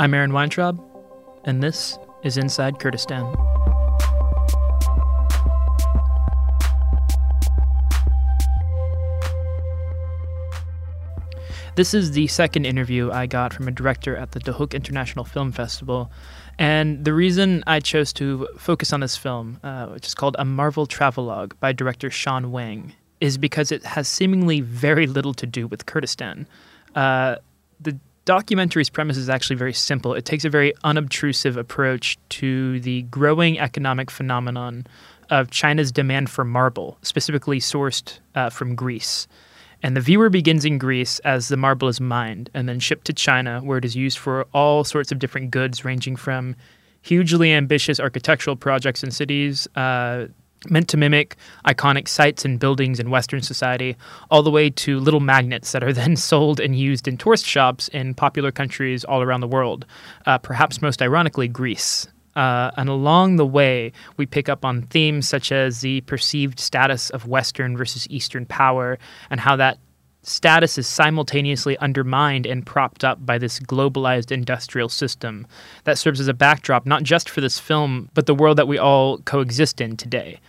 I'm Aaron Weintraub, and this is Inside Kurdistan. This is the second interview I got from a director at the Duhok International Film Festival. And the reason I chose to focus on this film, uh, which is called A Marble Travelogue by director Sean Wang, is because it has seemingly very little to do with Kurdistan. Uh, the documentary's premise is actually very simple. It takes a very unobtrusive approach to the growing economic phenomenon of China's demand for marble, specifically sourced uh, from Greece. And the viewer begins in Greece as the marble is mined and then shipped to China, where it is used for all sorts of different goods, ranging from hugely ambitious architectural projects in cities, uh, meant to mimic iconic sites and buildings in Western society, all the way to little magnets that are then sold and used in tourist shops in popular countries all around the world, uh, perhaps most ironically, Greece. Uh, and along the way, we pick up on themes such as the perceived status of Western versus Eastern power and how that status is simultaneously undermined and propped up by this globalized industrial system that serves as a backdrop not just for this film, but the world that we all coexist in today.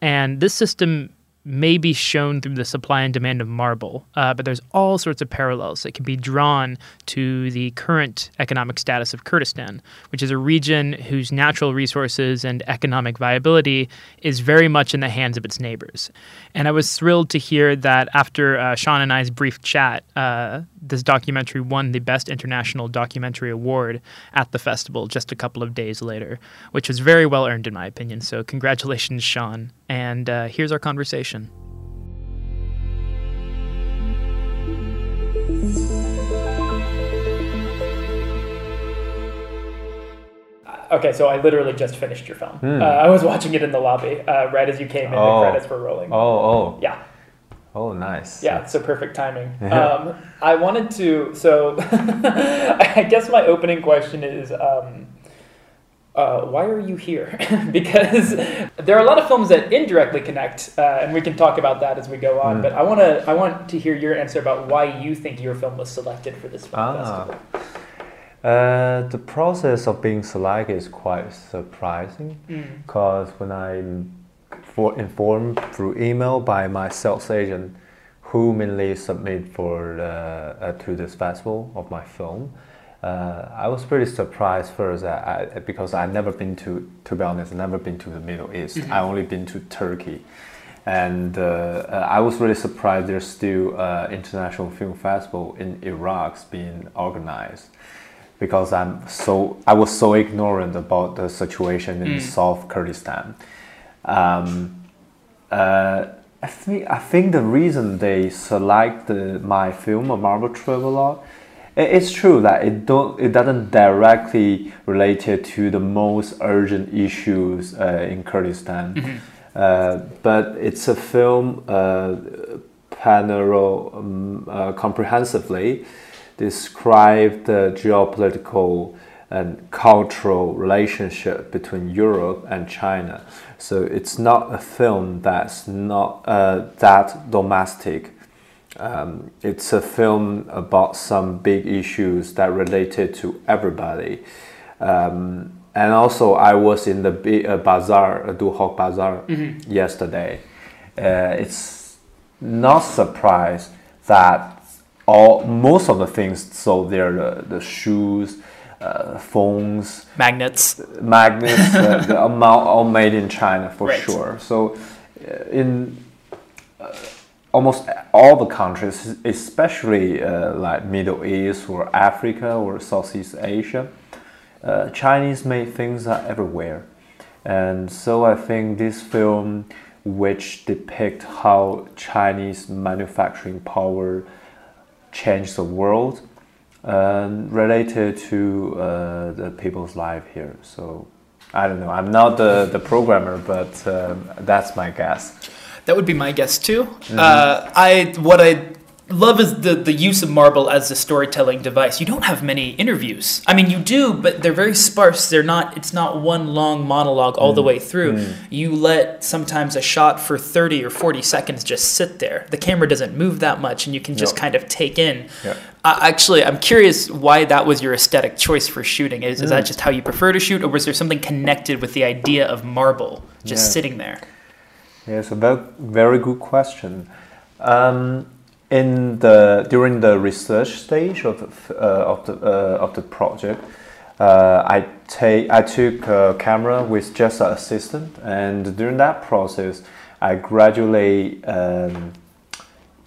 And this system may be shown through the supply and demand of marble, uh, but there's all sorts of parallels that can be drawn to the current economic status of Kurdistan, which is a region whose natural resources and economic viability is very much in the hands of its neighbors. And I was thrilled to hear that after uh, Sean and I's brief chat, uh, this documentary won the Best International Documentary Award at the festival just a couple of days later, which was very well earned in my opinion. So, congratulations, Sean. And uh, here's our conversation. Okay, so I literally just finished your film. Hmm. Uh, I was watching it in the lobby uh, right as you came in. Oh. The credits were rolling. Oh, oh, Yeah, oh, nice. yeah, so perfect timing. Um, I wanted to, so I guess my opening question is um, uh, why are you here? because there are a lot of films that indirectly connect, uh, and we can talk about that as we go on. Mm. But I want to, I want to hear your answer about why you think your film was selected for this film Ah. festival. Uh, the process of being selected is quite surprising Mm. because when I'm for informed through email by my sales agent, who mainly submit for uh, uh, to this festival of my film, uh, I was pretty surprised first that I, because I've never been to, to be honest, never been to the Middle East. Mhm. I only been to Turkey, and uh, uh, I was really surprised there's still uh, international film festival in Iraq being organized because I'm so I was so ignorant about the situation in Mm. South Kurdistan. Um, uh, I think I think the reason they select my film, A Marble Travelogue, it's true that it don't it doesn't directly related to the most urgent issues uh, in Kurdistan, Mhm. uh, but it's a film uh, panel um, uh, comprehensively describe the geopolitical and cultural relationship between Europe and China. So it's not a film that's not uh, that domestic. Um, it's a film about some big issues that related to everybody. Um, and also, I was in the uh, bazaar, uh, Duhok Bazaar, Mhm. yesterday. Uh, it's not surprised that all most of the things sold there, the, the shoes, uh, phones, Magnets. magnets, uh, the amount all made in China for Right. sure. So, uh, in uh, almost all the countries, especially uh, like Middle East or Africa or Southeast Asia, uh, Chinese made things are everywhere, and so I think this film, which depict how Chinese manufacturing power changed the world, um, related to uh, the people's life here. So I don't know. I'm not the, the programmer, but um, that's my guess. That would be my guess too. Uh, I what I love is the, the use of marble as a storytelling device. You don't have many interviews. I mean, you do, but they're very sparse. They're not. It's not one long monologue all the way through. You let sometimes a shot for thirty or forty seconds just sit there. The camera doesn't move that much, and you can just kind of take in. Yeah. Uh, actually, I'm curious why that was your aesthetic choice for shooting. Is, is that just how you prefer to shoot, or was there something connected with the idea of marble just Yeah. sitting there? Yes, a very, good question. Um, in the during the research stage of uh, of the uh, of the project, uh, I take I took a camera with just an assistant, and during that process, I gradually um,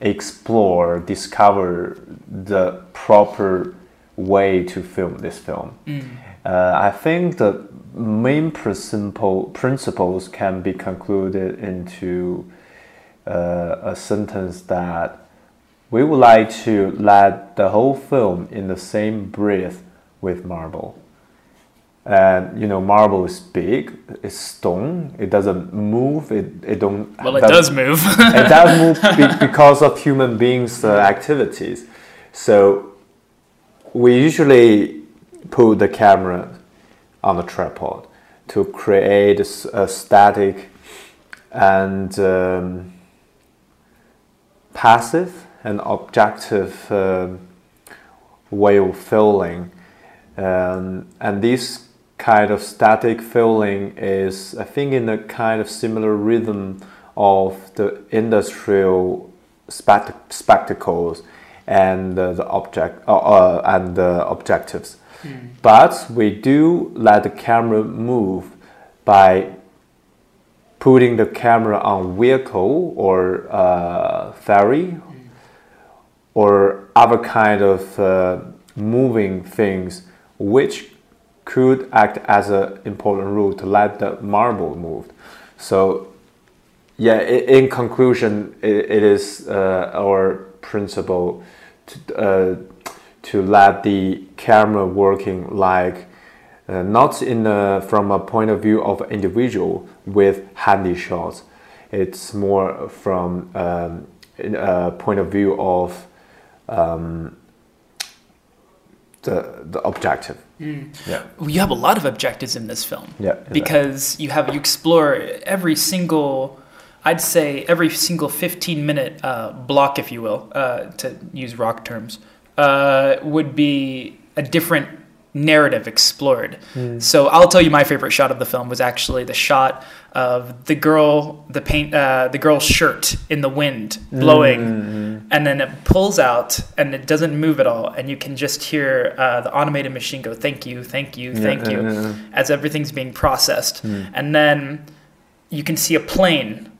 explore, discover the proper way to film this film. Uh, I think the main principle, principles can be concluded into uh, a sentence that we would like to let the whole film in the same breath with marble. And you know, marble is big, it's stone, it doesn't move, it, it don't. Well, it does move. it does move be- because of human beings' uh, activities. So we usually put the camera on a tripod to create a static and um, passive and objective um way of feeling. Um, and this kind of static feeling is, I think, in a kind of similar rhythm of the industrial spect- spectacles and uh, the object uh, uh, and the objectives. But we do let the camera move by putting the camera on vehicle or uh, ferry or other kind of uh, moving things which could act as an important rule to let the marble move. So, yeah, in conclusion, it is uh, our principle to, uh, to let the camera working like uh, not in a, from a point of view of individual with handy shots. It's more from um, in a point of view of um, the the objective. Yeah. you have a lot of objectives in this film. Yeah, exactly. Because you have you explore every single, I'd say every single 15 minute uh, block, if you will, uh, to use rock terms, uh, would be a different narrative explored. So I'll tell you my favorite shot of the film was actually the shot of the girl, the paint, uh, the girl's shirt in the wind blowing, and then it pulls out and it doesn't move at all, and you can just hear uh, the automated machine go, "Thank you, thank you, thank yeah, you," yeah, yeah. as everything's being processed, and then you can see a plane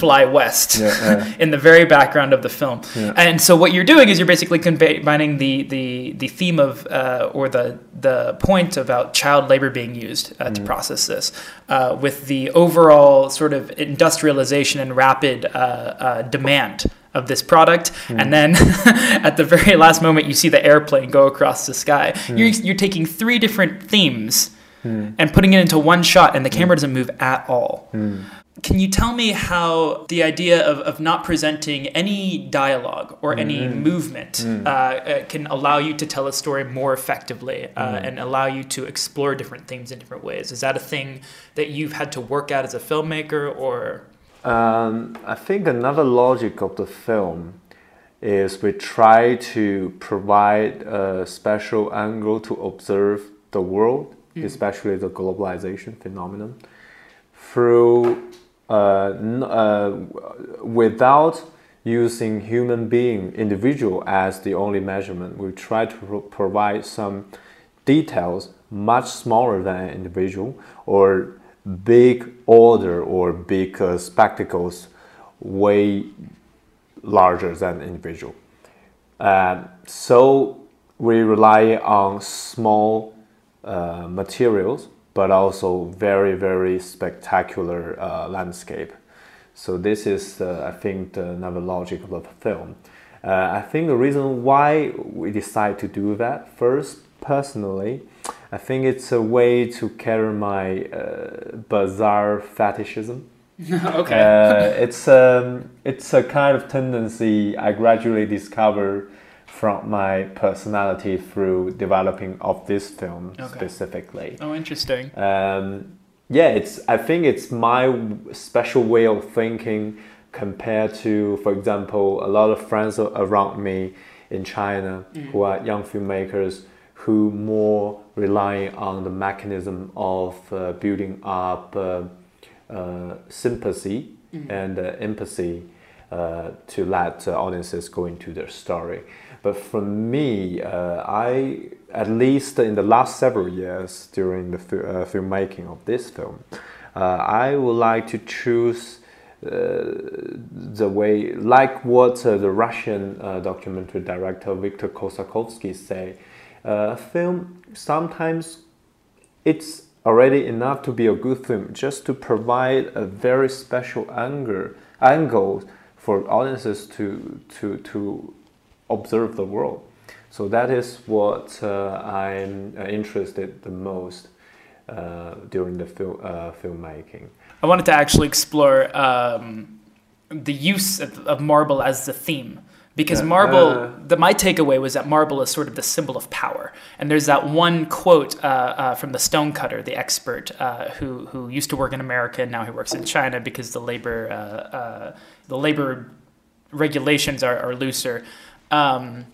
fly west Yeah, yeah. in the very background of the film. Yeah. And so what you're doing is you're basically combining the the the theme of uh, or the the point about child labor being used uh, to process this uh, with the overall sort of industrialization and rapid uh, uh, demand of this product. And then at the very last moment you see the airplane go across the sky. You're, you're taking three different themes and putting it into one shot and the camera doesn't move at all can you tell me how the idea of, of not presenting any dialogue or any movement uh, uh, can allow you to tell a story more effectively uh, and allow you to explore different themes in different ways? Is that a thing that you've had to work at as a filmmaker or? Um, I think another logic of the film is we try to provide a special angle to observe the world, especially the globalization phenomenon, through without using human being individual as the only measurement. We try to pro- provide some details much smaller than individual or big order or big uh, spectacles way larger than individual. Um, so we rely on small uh, materials, but also very very spectacular uh, landscape. So this is, uh, I think, the another logic of the film. Uh, I think the reason why we decide to do that first, personally, I think it's a way to carry my uh, bizarre fetishism okay. Uh, it's um, it's a kind of tendency I gradually discovered from my personality through developing of this film Okay. specifically. Oh, interesting. Um, yeah, it's. I think it's my special way of thinking compared to, for example, a lot of friends around me in China who are young filmmakers who more rely on the mechanism of uh, building up uh, uh, sympathy and uh, empathy uh, to let uh, audiences go into their story. But for me, uh, I at least in the last several years during the uh, filmmaking of this film, uh, I would like to choose uh, the way, like what uh, the Russian uh, documentary director Victor Kossakovsky say, film sometimes it's already enough to be a good film just to provide a very special angle angle for audiences to to to observe the world so that is what uh, i'm uh, interested the most uh, during the film uh, filmmaking I wanted to actually explore um, the use of, of marble as the theme. Because marble, Uh. the, my takeaway was that marble is sort of the symbol of power. And there's that one quote uh, uh, from the stonecutter, the expert, uh, who, who used to work in America and now he works in China because the labor, uh, uh, the labor regulations are, are looser. Um,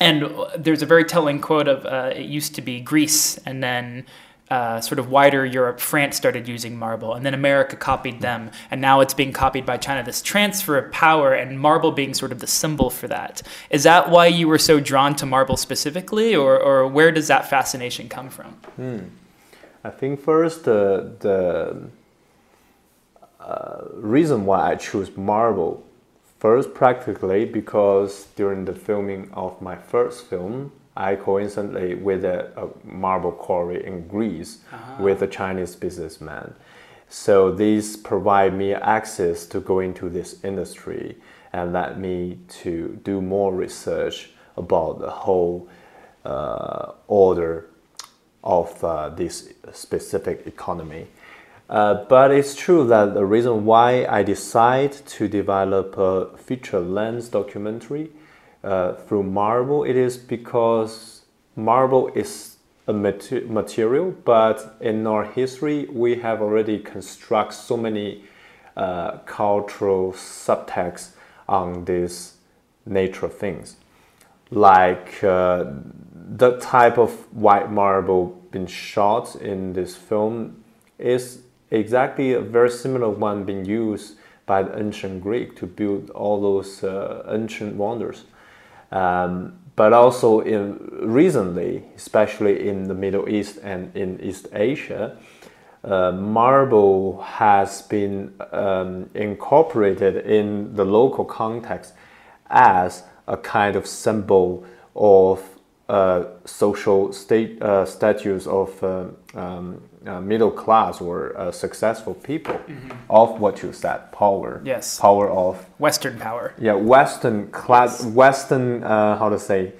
and there's a very telling quote of uh, it used to be Greece, and then uh, sort of wider Europe, France started using marble, and then America copied them, and now it's being copied by China. This transfer of power and marble being sort of the symbol for that. Is that why you were so drawn to marble specifically, or, or where does that fascination come from? I think first the the uh, reason why I choose marble first practically because during the filming of my first film I coincidentally with a, a marble quarry in Greece with a Chinese businessman. So these provide me access to go into this industry and let me to do more research about the whole uh, order of uh, this specific economy. Uh, but it's true that the reason why I decide to develop a feature length documentary uh, through marble, it is because marble is a mate- material, but in our history we have already construct so many uh, cultural subtexts on these nature things. Like uh, the type of white marble being shot in this film is exactly a very similar one being used by the ancient Greek to build all those uh, ancient wonders. Um, but also in recently, especially in the Middle East and in East Asia, uh, marble has been um, incorporated in the local context as a kind of symbol of uh, social state uh, status of uh, um, uh, middle class or uh, successful people of what you said power Yes. power of Western power. yeah western class western uh, how to say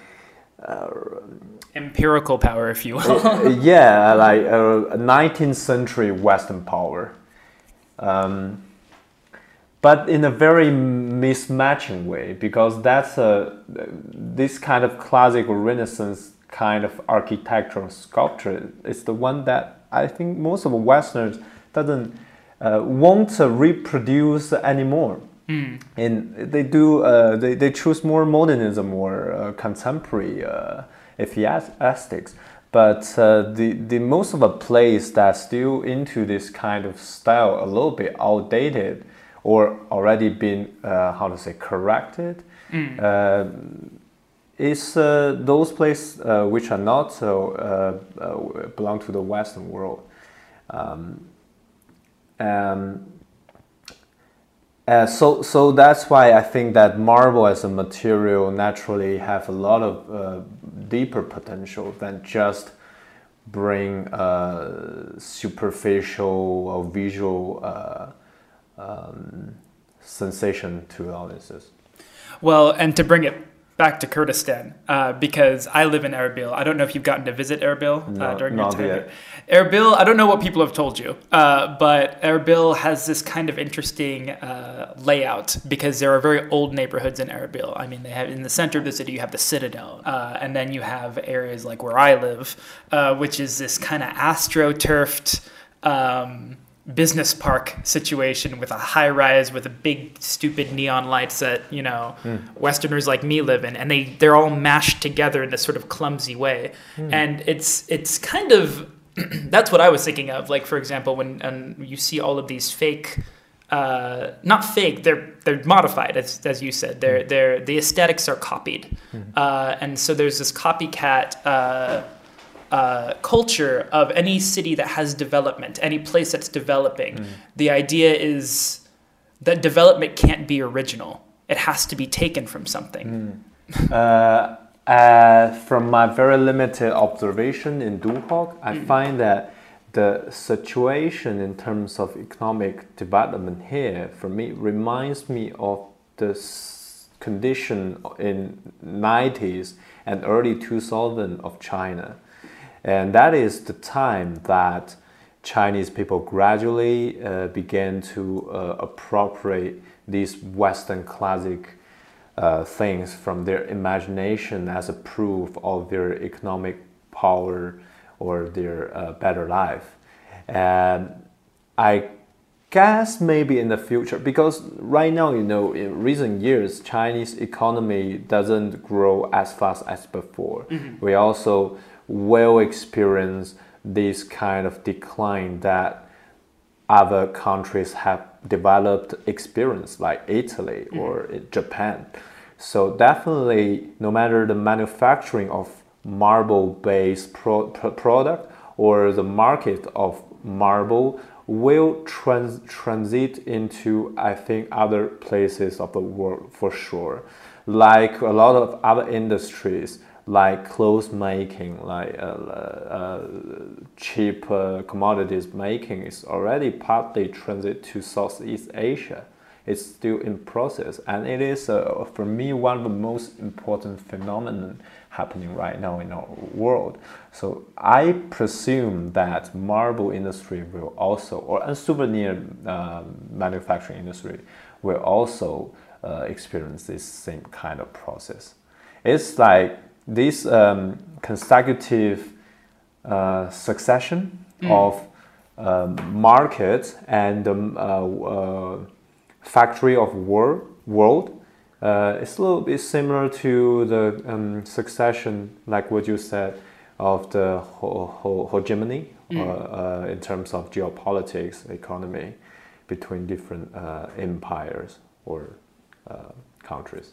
Empirical power, if you will. Uh, yeah, like uh, 19th century Western power. Um, but in a very mismatching way, because that's a this kind of classical Renaissance kind of architectural sculpture is the one that I think most of the Westerners doesn't uh, want to reproduce anymore. And they do uh, they, they choose more modernism or uh, contemporary uh, aesthetics. But uh, the, the most of the plays that still into this kind of style a little bit outdated or already been uh, how to say corrected uh, is uh, those places uh, which are not so uh, belong to the Western world. Um, um, uh, so, so that's why I think that marble as a material naturally have a lot of uh, deeper potential than just bring superficial or visual um, sensation to audiences. Well, and to bring it back to Kurdistan uh, because I live in Erbil. I don't know if you've gotten to visit Erbil uh, during your time yet. Erbil, I don't know what people have told you, uh, but Erbil has this kind of interesting uh, layout because there are very old neighborhoods in Erbil. I mean, they have in the center of the city you have the citadel, uh, and then you have areas like where I live, uh, which is this kind of astroturfed. Um, business park situation with a high rise with a big stupid neon lights that you know westerners like me live in and they they're all mashed together in this sort of clumsy way. And it's it's kind of that's what i was thinking of. Like for example when um, you see all of these fake uh, not fake they're they're modified as, as you said. They're they're the aesthetics are copied. Uh, and so there's this copycat uh, uh, culture of any city that has development, any place that's developing. The idea is that development can't be original. It has to be taken from something. Uh, uh, from my very limited observation in Duhok, I find that the situation in terms of economic development here, for me, reminds me of the condition in 90s and early 2000 of China. And that is the time that Chinese people gradually uh, began to uh, appropriate these Western classic uh, things from their imagination as a proof of their economic power or their uh, better life. And I guess maybe in the future, because right now, you know, in recent years, Chinese economy doesn't grow as fast as before. We also will experience this kind of decline that other countries have developed experience like Italy mm-hmm. or uh, Japan. So definitely, no matter the manufacturing of marble-based pro- pro- product or the market of marble will trans- transit into, I think, other places of the world for sure. Like a lot of other industries, like clothes making, like uh, uh, cheap uh, commodities making, is already partly transit to Southeast Asia. It's still in process, and it is uh, for me one of the most important phenomenon happening right now in our world. So I presume that marble industry will also, or a souvenir uh, manufacturing industry will also uh, experience this same kind of process. It's like this um, consecutive uh, succession of um, market and um, uh, uh, factory of wor- world. Uh, it's a little bit similar to the um, succession, like what you said, of the ho- ho- hegemony uh, uh, in terms of geopolitics, economy, between different uh, empires or uh, countries.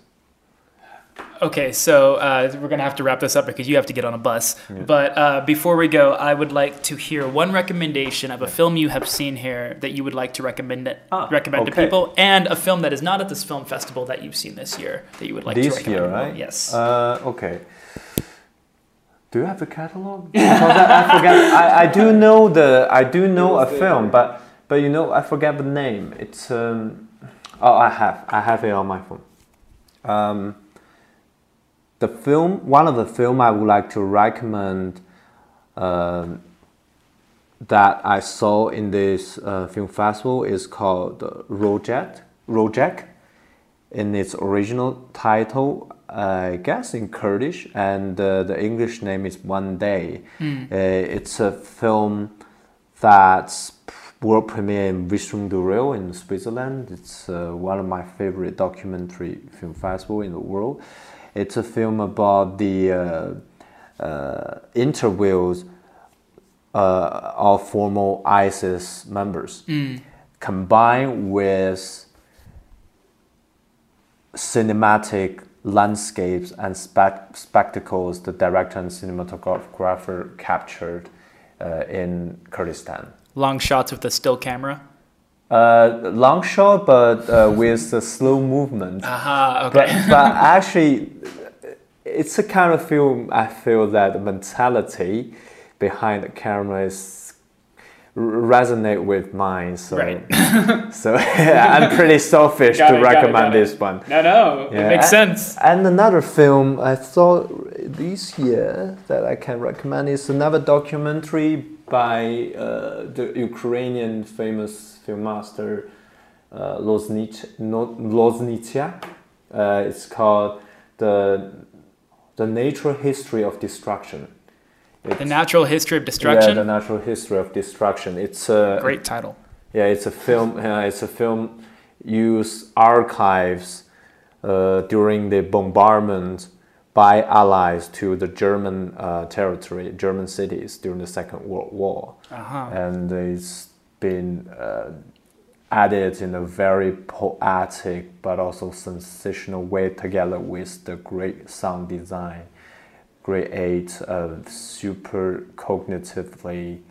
Okay, so uh, we're gonna have to wrap this up because you have to get on a bus. But uh, before we go, I would like to hear one recommendation of a film you have seen here that you would like to recommend it, Ah, recommend to people, and a film that is not at this film festival that you've seen this year that you would like to this recommend. year, right? Yes. Uh, okay. Do you have a catalog? Because I, I forget. I, I do know the. I do know a film, but but you know I forget the name. It's um. Oh, I have. I have it on my phone. Um. The film. One of the film I would like to recommend. Um, that I saw in this uh, film festival is called uh, Rojek. Rojek in its original title, I guess in Kurdish, and uh, the English name is One Day. Uh, it's a film that's world premiere in Visions du Réel in Switzerland. It's uh, one of my favorite documentary film festival in the world. It's a film about the uh, uh, interviews uh, of former ISIS members, combined with cinematic landscapes and spec- spectacles the director and cinematographer captured uh, in Kurdistan. Long shots with a still camera. Uh, long shot, but uh, with a slow movement. But, Okay. but actually, it's a kind of film I feel that the mentality behind the camera is resonate with mine. So, Right. so I'm pretty selfish Got to it, got it, recommend got this one. No, no, Yeah, it makes and- sense. And another film I thought this year that I can recommend is another documentary by uh, the Ukrainian famous filmmaster uh, Loznich, no, Loznitsa. Uh, it's called the the natural history of destruction. The natural history of Yeah, destruction. the natural history of destruction. It's a Great title. yeah, it's a film. Uh, it's a film use archives uh, during the bombardment by Allies to the German uh, territory, German cities during the Second World War, Uh-huh. and it's been uh, added in a very poetic but also sensational way together with the great sound design. Create a super cognitively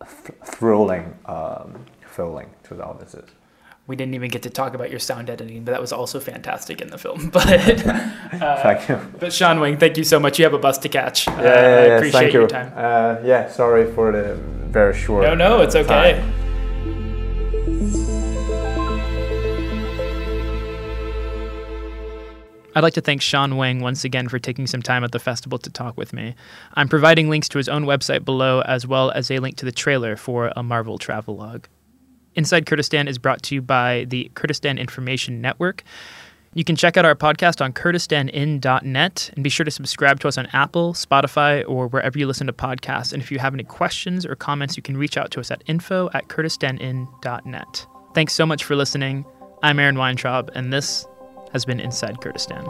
th- thrilling um, feeling to the audiences. We didn't even get to talk about your sound editing, but that was also fantastic in the film. But uh, thank you. but Sean Wang, thank you so much. You have a bus to catch. Uh, Yeah, yeah, I appreciate thank your you. time. Uh, yeah, sorry for the very short. No, no, it's okay. time. I'd like to thank Sean Wang once again for taking some time at the festival to talk with me. I'm providing links to his own website below, as well as a link to the trailer for a Marble travelogue. Inside Kurdistan is brought to you by the Kurdistan Information Network. You can check out our podcast on kurdistanin.net and be sure to subscribe to us on Apple, Spotify, or wherever you listen to podcasts. And if you have any questions or comments, you can reach out to us at info at kurdistanin.net. Thanks so much for listening. I'm Aaron Weintraub, and this has been Inside Kurdistan.